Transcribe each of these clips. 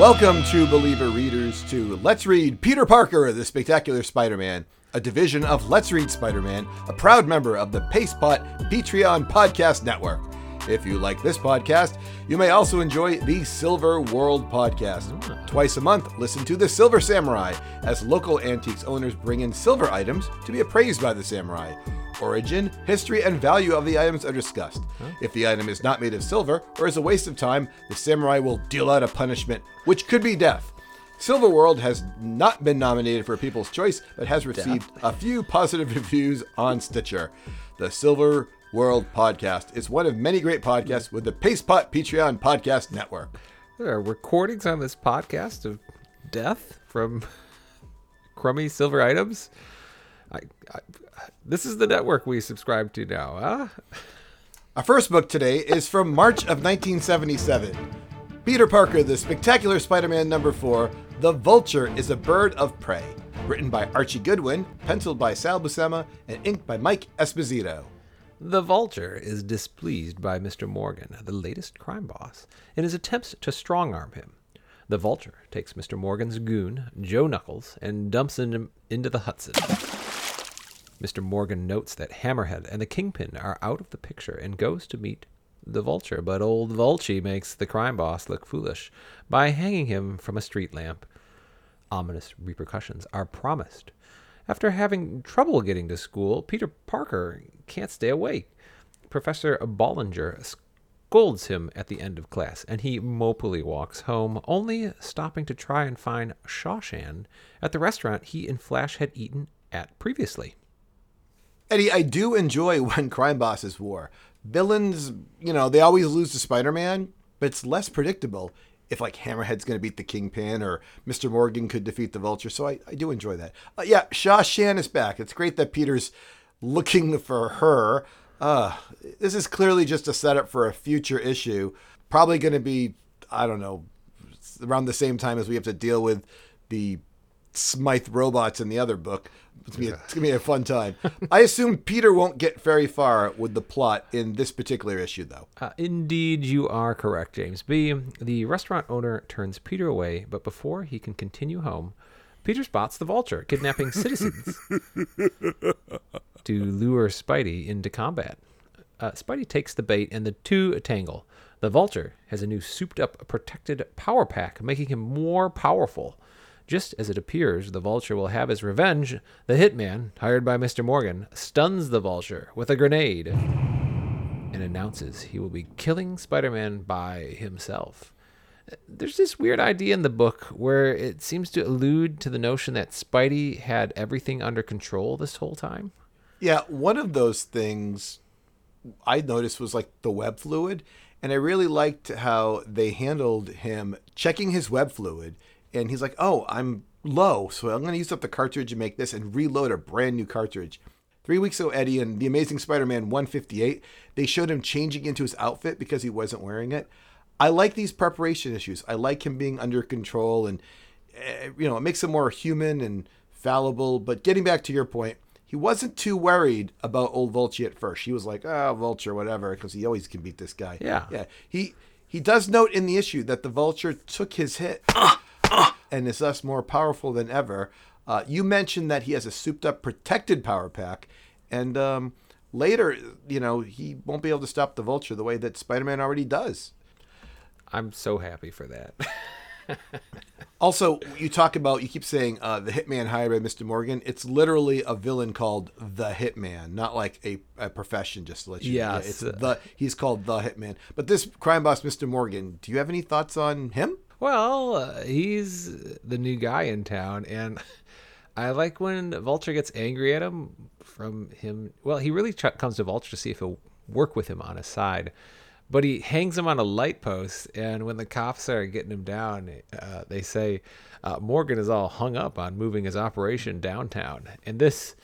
Welcome to Believer Readers to Let's Read Peter Parker, the Spectacular Spider Man, a division of Let's Read Spider Man, a proud member of the Pacepot Patreon Podcast Network. If you like this podcast, you may also enjoy the Silver World Podcast. Ah. Twice a month, listen to The Silver Samurai as local antiques owners bring in silver items to be appraised by the samurai. Origin, history, and value of the items are discussed. If the item is not made of silver or is a waste of time, the samurai will deal out a punishment, which could be death. Silver World has not been nominated for People's Choice, but has received a few positive reviews on Stitcher. The Silver World Podcast is one of many great podcasts with the Pacepot Patreon Podcast Network. There are recordings on this podcast of death from crummy silver items. I, I, this is the network we subscribe to now, huh? Our first book today is from March of 1977. Peter Parker, The Spectacular Spider Man number 4, The Vulture is a Bird of Prey. Written by Archie Goodwin, penciled by Sal Buscema, and inked by Mike Esposito. The Vulture is displeased by Mr. Morgan, the latest crime boss, in his attempts to strong arm him. The Vulture takes Mr. Morgan's goon, Joe Knuckles, and dumps him into the Hudson. Mr. Morgan notes that Hammerhead and the Kingpin are out of the picture and goes to meet the Vulture, but old Vulture makes the crime boss look foolish by hanging him from a street lamp. Ominous repercussions are promised. After having trouble getting to school, Peter Parker can't stay awake. Professor Bollinger scolds him at the end of class, and he mopily walks home, only stopping to try and find Sha Shan at the restaurant he and Flash had eaten at previously. Eddie, I do enjoy when crime bosses war. Villains, you know, they always lose to Spider Man, but it's less predictable if like Hammerhead's going to beat the Kingpin or Mr. Morgan could defeat the Vulture. So I, I do enjoy that. Uh, yeah, Sha Shan is back. It's great that Peter's looking for her. Uh, this is clearly just a setup for a future issue. Probably going to be, I don't know, around the same time as we have to deal with the Smythe robots in the other book. It's gonna, be a, it's gonna be a fun time. I assume Peter won't get very far with the plot in this particular issue, though. Uh, indeed, you are correct, James B. The restaurant owner turns Peter away, but before he can continue home, Peter spots the vulture kidnapping citizens to lure Spidey into combat. Uh, Spidey takes the bait, and the two tangle. The vulture has a new souped up protected power pack, making him more powerful. Just as it appears the vulture will have his revenge, the hitman, hired by Mr. Morgan, stuns the vulture with a grenade and announces he will be killing Spider Man by himself. There's this weird idea in the book where it seems to allude to the notion that Spidey had everything under control this whole time. Yeah, one of those things I noticed was like the web fluid. And I really liked how they handled him checking his web fluid and he's like, "Oh, I'm low, so I'm going to use up the cartridge and make this and reload a brand new cartridge." Three weeks ago, Eddie and the Amazing Spider-Man 158, they showed him changing into his outfit because he wasn't wearing it. I like these preparation issues. I like him being under control, and uh, you know, it makes him more human and fallible. But getting back to your point, he wasn't too worried about old Vulture at first. He was like, "Oh, Vulture, whatever," because he always can beat this guy. Yeah, yeah. He he does note in the issue that the Vulture took his hit and is thus more powerful than ever. Uh, you mentioned that he has a souped up protected power pack, and um, later, you know, he won't be able to stop the vulture the way that Spider Man already does. I'm so happy for that. also, you talk about, you keep saying uh, the Hitman hired by Mr. Morgan. It's literally a villain called the Hitman, not like a, a profession, just to let you yes. know. Yeah, it's the, he's called the Hitman. But this crime boss, Mr. Morgan, do you have any thoughts on him? Well, uh, he's the new guy in town, and I like when Vulture gets angry at him from him. Well, he really ch- comes to Vulture to see if he'll work with him on his side, but he hangs him on a light post. And when the cops are getting him down, uh, they say uh, Morgan is all hung up on moving his operation downtown, and this.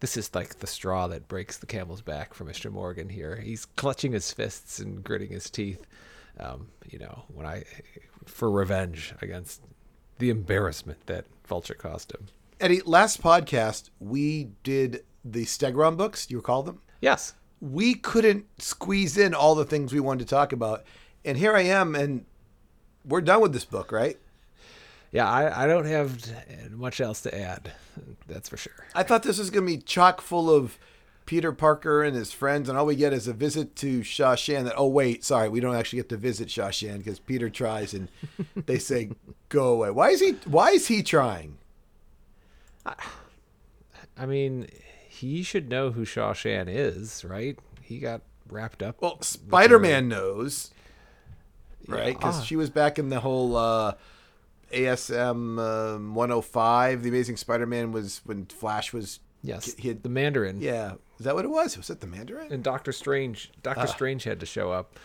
This is like the straw that breaks the camel's back for Mr. Morgan here. He's clutching his fists and gritting his teeth. Um, you know, when I for revenge against the embarrassment that Vulture caused him. Eddie, last podcast we did the Stegron books. Do you recall them? Yes. We couldn't squeeze in all the things we wanted to talk about, and here I am, and we're done with this book, right? Yeah, I, I don't have much else to add. That's for sure. I thought this was going to be chock full of Peter Parker and his friends, and all we get is a visit to Sha Shan. That oh wait, sorry, we don't actually get to visit Sha Shan because Peter tries and they say go away. Why is he? Why is he trying? I mean, he should know who Sha Shan is, right? He got wrapped up. Well, Spider Man knows, right? Because Yeah. she was back in the whole uh, ASM um, 105. The Amazing Spider Man was when Flash was. yes, he had- the Mandarin. Yeah, is that what it was? Was it the Mandarin? And Doctor Strange, Doctor Ah. Strange had to show up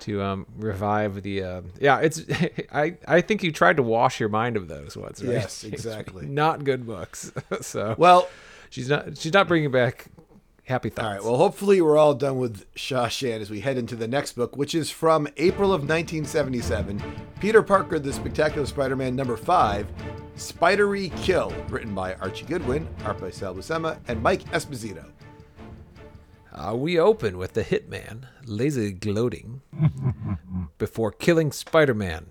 to um, revive the. Uh, yeah, it's. I I think you tried to wash your mind of those ones, right? Yes, exactly. not good books. so Well, she's not. She's not bringing back happy thoughts. All right. Well, hopefully we're all done with Sha Shan as we head into the next book, which is from April of 1977. Peter Parker, The Spectacular Spider-Man number five, Spidery Kill, written by Archie Goodwin, art by Sal Buscema, and Mike Esposito. Uh, we open with the Hitman lazily gloating before killing Spider Man.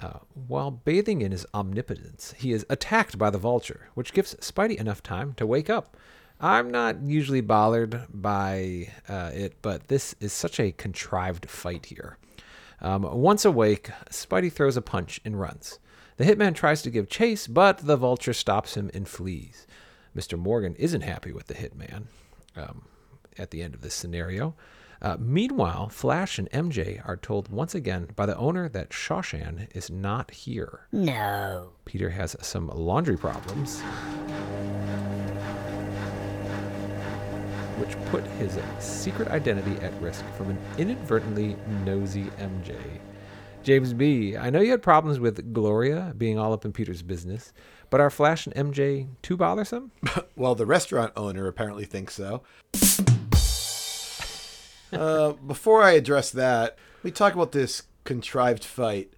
Uh, while bathing in his omnipotence, he is attacked by the vulture, which gives Spidey enough time to wake up. I'm not usually bothered by uh, it, but this is such a contrived fight here. Um, once awake, Spidey throws a punch and runs. The hitman tries to give chase, but the vulture stops him and flees. Mr. Morgan isn't happy with the hitman um, at the end of this scenario. Uh, meanwhile, Flash and MJ are told once again by the owner that Sha Shan is not here. No. Peter has some laundry problems, which put his secret identity at risk from an inadvertently nosy MJ. James B., I know you had problems with Gloria being all up in Peter's business, but are Flash and MJ too bothersome? Well, the restaurant owner apparently thinks so. Uh, before I address that, we talk about this contrived fight.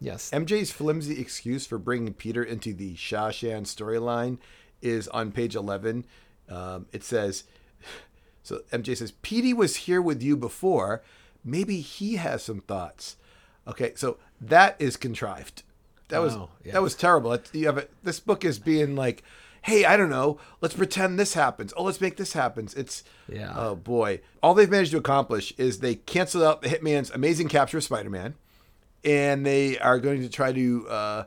Yes. MJ's flimsy excuse for bringing Peter into the Sha Shan storyline is on page 11. Um, it says, so MJ says, Petey was here with you before. Maybe he has some thoughts. Okay, so that is contrived. That was yeah. that was terrible. It, you have a, this book is being like, hey, I don't know, let's pretend this happens. Oh, let's make this happen. It's Yeah. Oh boy, all they've managed to accomplish is they canceled out the Hitman's amazing capture of Spider-Man and they are going to try to uh,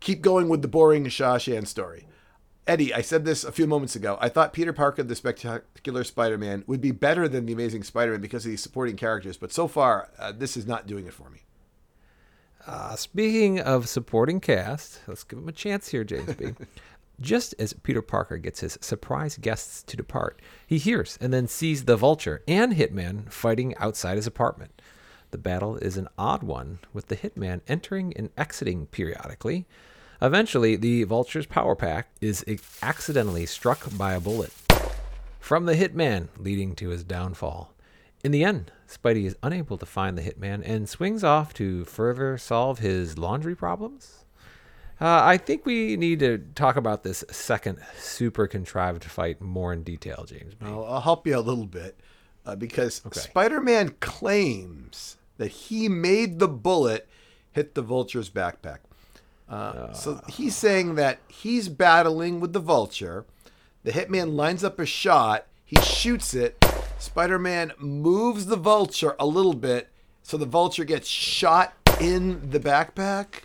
keep going with the boring Sha Shan story. Eddie, I said this a few moments ago. I thought Peter Parker, the Spectacular Spider-Man, would be better than the Amazing Spider-Man because of these supporting characters, but so far, uh, this is not doing it for me. Uh, speaking of supporting cast, let's give him a chance here, James B. Just as Peter Parker gets his surprise guests to depart, he hears and then sees the Vulture and Hitman fighting outside his apartment. The battle is an odd one, with the Hitman entering and exiting periodically. Eventually, the Vulture's power pack is accidentally struck by a bullet from the Hitman, leading to his downfall. In the end, Spidey is unable to find the Hitman and swings off to further solve his laundry problems. Uh, I think we need to talk about this second super contrived fight more in detail, James. B. I'll, I'll help you a little bit uh, because Spider-Man claims that he made the bullet hit the Vulture's backpack. Uh, so he's saying that he's battling with the Vulture. The Hitman lines up a shot. He shoots it. Spider-Man moves the Vulture a little bit, so the Vulture gets shot in the backpack.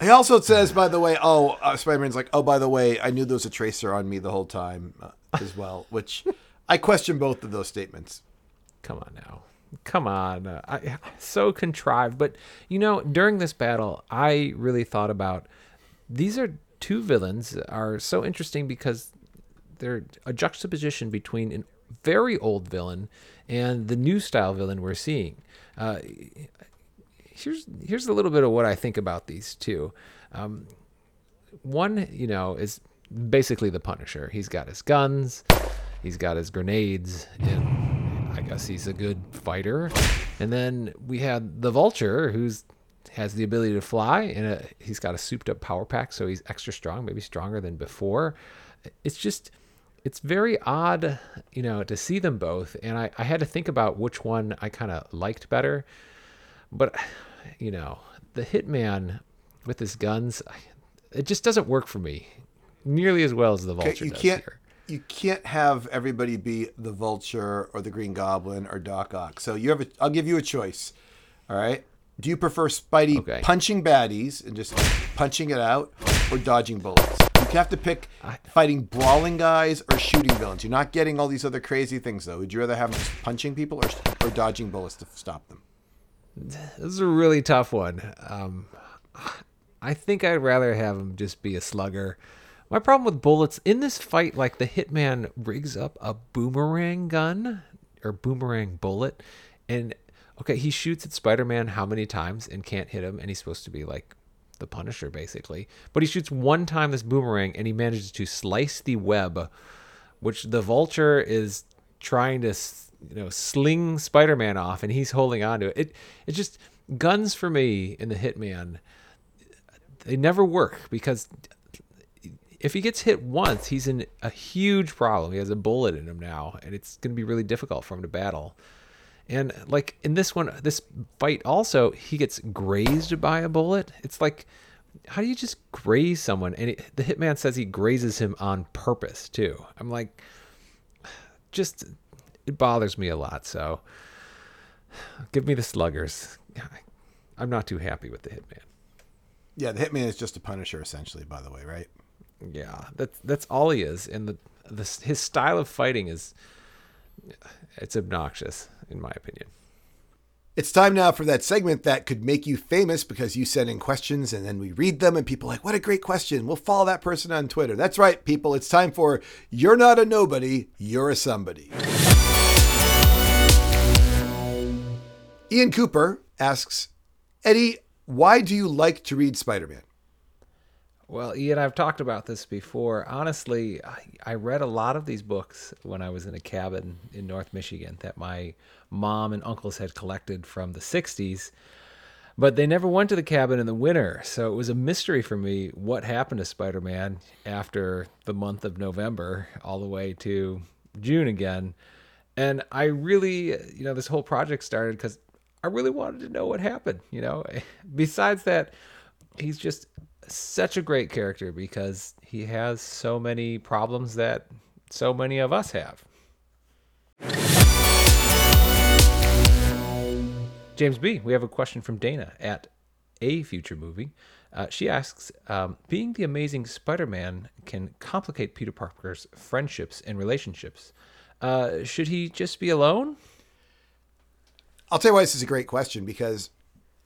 He also says, by the way, oh, uh, Spider-Man's like, oh, by the way, I knew there was a tracer on me the whole time uh, as well, which I question both of those statements. Come on now. Come on. Uh, I, so contrived. But, you know, during this battle, I really thought about these are two villains are so interesting because they're a juxtaposition between a very old villain and the new style villain we're seeing. Uh, here's here's a little bit of what I think about these two. Um, one, you know, is basically the Punisher. He's got his guns, he's got his grenades, and I guess he's a good fighter. And then we had the Vulture, who's has the ability to fly, and a, he's got a souped-up power pack, so he's extra strong, maybe stronger than before. It's just, it's very odd, you know, to see them both, and I, I had to think about which one I kind of liked better. But, you know, the hitman with his guns, it just doesn't work for me nearly as well as the vulture you does can't here. you can't have everybody be the vulture or the green goblin or doc ock. So you have a i'll give you a choice all right? Do you prefer spidey Okay. punching baddies and just punching it out or dodging bullets? You have to pick fighting brawling guys or shooting villains. You're not getting all these other crazy things though. Would you rather have them just punching people or, or dodging bullets to stop them This is a really tough one. Um, I think I'd rather have him just be a slugger. My problem with bullets in this fight, like the hitman rigs up a boomerang gun or boomerang bullet, and okay, he shoots at Spider-Man how many times and can't hit him, and he's supposed to be like the Punisher basically, but he shoots one time this boomerang and he manages to slice the web, which the Vulture is trying to you know sling Spider-Man off, and he's holding on to it. It it just guns for me in the Hitman. They never work because if he gets hit once, he's in a huge problem. He has a bullet in him now, and it's going to be really difficult for him to battle. And like in this one, this fight also, he gets grazed by a bullet. It's like, how do you just graze someone? And it, the hitman says he grazes him on purpose too. I'm like, just it bothers me a lot. So give me the sluggers. I'm not too happy with the hitman. yeah the hitman is just a punisher essentially by the way right Yeah, that's that's all he is, and the, the his style of fighting is it's obnoxious in my opinion. It's time now for that segment that could make you famous because you send in questions and then we read them and people are like, what a great question. We'll follow that person on Twitter. That's right, people. It's time for You're Not a Nobody, You're a Somebody. Ian Cooper asks, Eddie, why do you like to read Spider Man? Well, Ian, I've talked about this before. Honestly, I, I read a lot of these books when I was in a cabin in North Michigan that my mom and uncles had collected from the 60s, but they never went to the cabin in the winter. So it was a mystery for me what happened to Spider Man after the month of November all the way to June again. And I really, you know, this whole project started because I really wanted to know what happened. You know, besides that, he's just such a great character because he has so many problems that so many of us have. James B, we have a question from Dana at a future movie. Uh, she asks, um, being the amazing Spider-Man can complicate Peter Parker's friendships and relationships. Uh, should he just be alone? I'll tell you why this is a great question because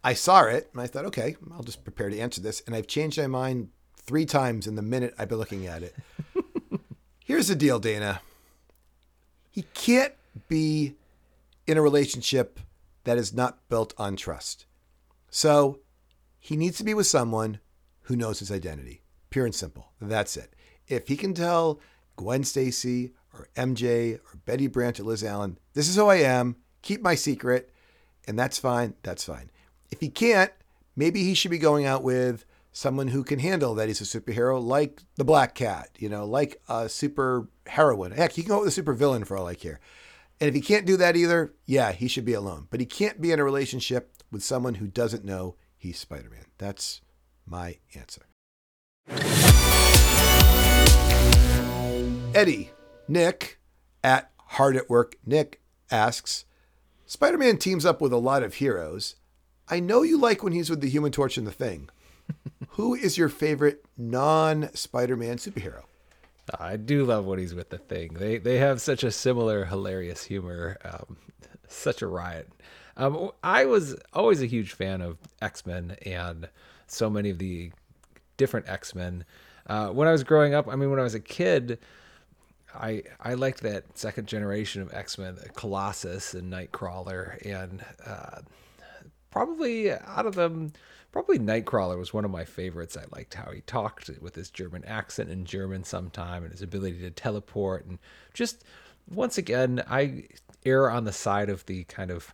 I saw it and I thought, okay, I'll just prepare to answer this. And I've changed my mind three times in the minute I've been looking at it. Here's the deal, Dana. He can't be in a relationship that is not built on trust. So he needs to be with someone who knows his identity. Pure and simple. That's it. If he can tell Gwen Stacy or MJ or Betty Brant or Liz Allen, this is who I am, keep my secret, and that's fine, that's fine. If he can't, maybe he should be going out with someone who can handle that he's a superhero, like the Black Cat, you know, like a super heroine. Heck, he can go with a super villain for all I care. And if he can't do that either, yeah, he should be alone. But he can't be in a relationship with someone who doesn't know he's Spider Man. That's my answer. Eddie, Nick at Hard at Work, Nick asks Spider Man teams up with a lot of heroes. I know you like when he's with the Human Torch and the Thing. Who is your favorite non Spider Man superhero? I do love when he's with the thing. They they have such a similar hilarious humor, um, such a riot. Um, I was always a huge fan of X Men and so many of the different X Men. Uh, when I was growing up, I mean, when I was a kid, I I liked that second generation of X Men, Colossus and Nightcrawler, and uh, probably out of them, probably Nightcrawler was one of my favorites. I liked how he talked with his German accent in German sometime and his ability to teleport. And just once again, I err on the side of the kind of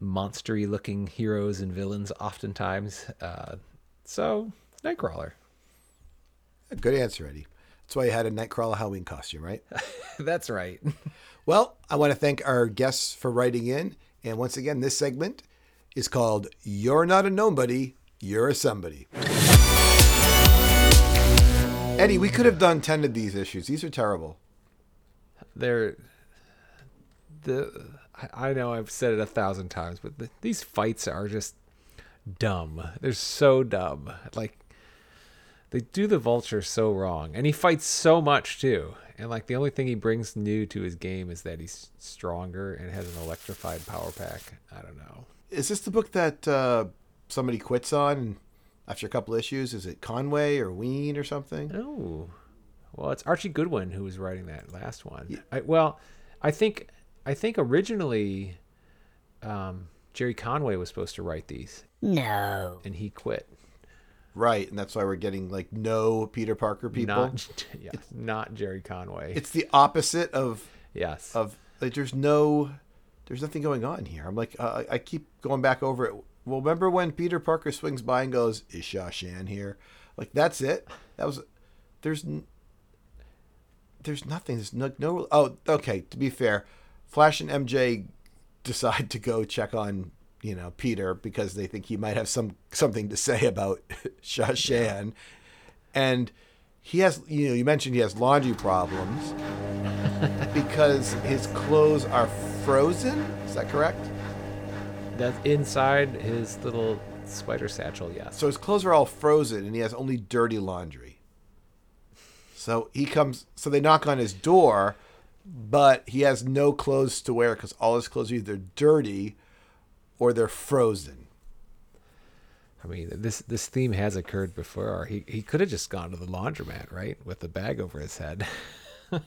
monstery looking heroes and villains oftentimes. Uh, so, Nightcrawler. Good answer, Eddie. That's why you had a Nightcrawler Halloween costume, right? That's right. Well, I want to thank our guests for writing in. And once again, this segment is called You're Not a Nobody, You're a somebody. Eddie, we could have done 10 of these issues. These are terrible. They're the I- know I've said it a thousand times, but the, these fights are just dumb. They're so dumb. Like they do the vulture so wrong, and he fights so much too. And like the only thing he brings new to his game is that he's stronger and has an electrified power pack. I don't know. Is this the book that uh, somebody quits on after a couple issues? Is it Conway or Wein or something? Oh, well, it's Archie Goodwin who was writing that last one. yeah. I, well, I think I think originally um, Gerry Conway was supposed to write these, No. and he quit. Right, and that's why we're getting like no Peter Parker people. Not, yes, not Gerry Conway. It's the opposite of yes. of like there's no there's nothing going on here. I'm like uh, I keep going back over it. Well, remember when Peter Parker swings by and goes, "Is Sha Shan here?" Like that's it. That was there's there's nothing. There's no no. Oh, okay. To be fair, Flash and MJ decide to go check on you know Peter because they think he might have some something to say about Sha Shan, and he has you know you mentioned he has laundry problems because his clothes are frozen. Is that correct? That's inside his little spider satchel. Yes. So his clothes are all frozen and he has only dirty laundry. So he comes, so they knock on his door, but he has no clothes to wear because all his clothes are either dirty or they're frozen. I mean, this this theme has occurred before. He he could have just gone to the laundromat, right, with the bag over his head.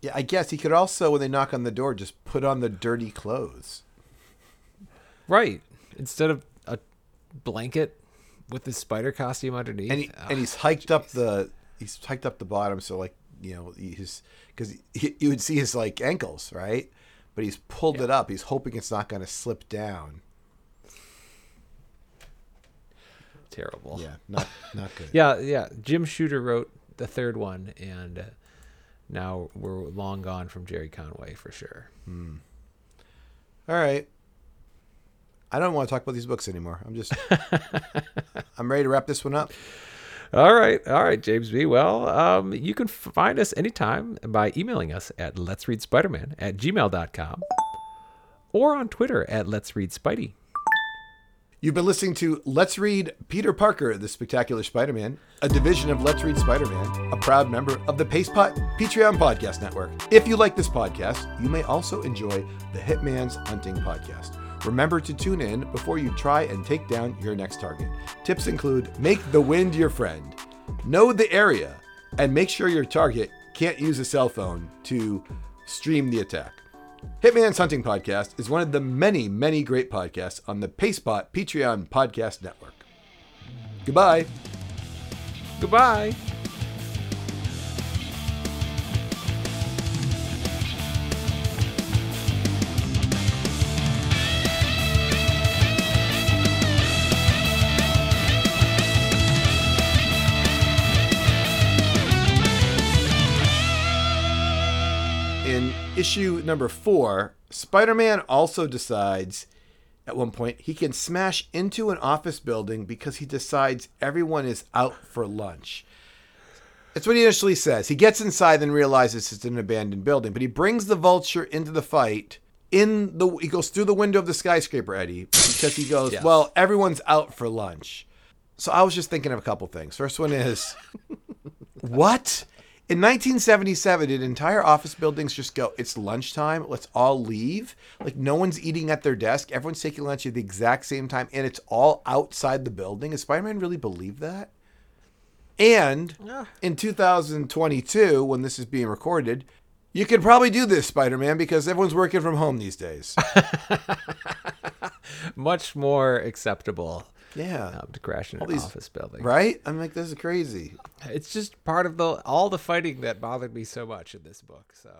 Yeah, I guess he could also, when they knock on the door, just put on the dirty clothes. right. Instead of a blanket with the spider costume underneath. And he, Ah, and he's hiked up the he's hiked up the bottom, so like you know he's because you would see his like ankles, right? But he's pulled it up. He's hoping it's not going to slip down. terrible. Yeah, not not good. Yeah, yeah. Jim Shooter wrote the third one, and uh, now we're long gone from Gerry Conway for sure. All right. I don't want to talk about these books anymore. I'm just I'm ready to wrap this one up. All right, all right, James B. Well, um, you can find us anytime by emailing us at let's read Spider-Man at gmail.com or on Twitter at let's read Spidey. You've been listening to Let's Read Peter Parker, the Spectacular Spider-Man, a division of Let's Read Spider-Man, a proud member of the Pacepot Patreon Podcast Network. If you like this podcast, you may also enjoy the Hitman's Hunting Podcast. Remember to tune in before you try and take down your next target. Tips include make the wind your friend, know the area, and make sure your target can't use a cell phone to stream the attack. Hitman's Hunting Podcast is one of the many, many great podcasts on the Pacepot Patreon Podcast Network. Goodbye. Goodbye. Issue number four, Spider Man also decides at one point he can smash into an office building because he decides everyone is out for lunch. That's what he initially says. He gets inside and realizes it's an abandoned building, but he brings the vulture into the fight. In the he goes through the window of the skyscraper, Eddie, because he goes, Yes. Well, everyone's out for lunch. So I was just thinking of a couple things. First one is what? In 1977, did entire office buildings just go, it's lunchtime, let's all leave? Like, no one's eating at their desk, everyone's taking lunch at the exact same time, and it's all outside the building? Does Spider Man really believe that? And in 2022, when this is being recorded, you could probably do this, Spider Man, because everyone's working from home these days. Much more acceptable Yeah. um, to crash in an these- office building. Right? I'm like, this is crazy. It's just part of the all the fighting that bothered me so much in this book. So.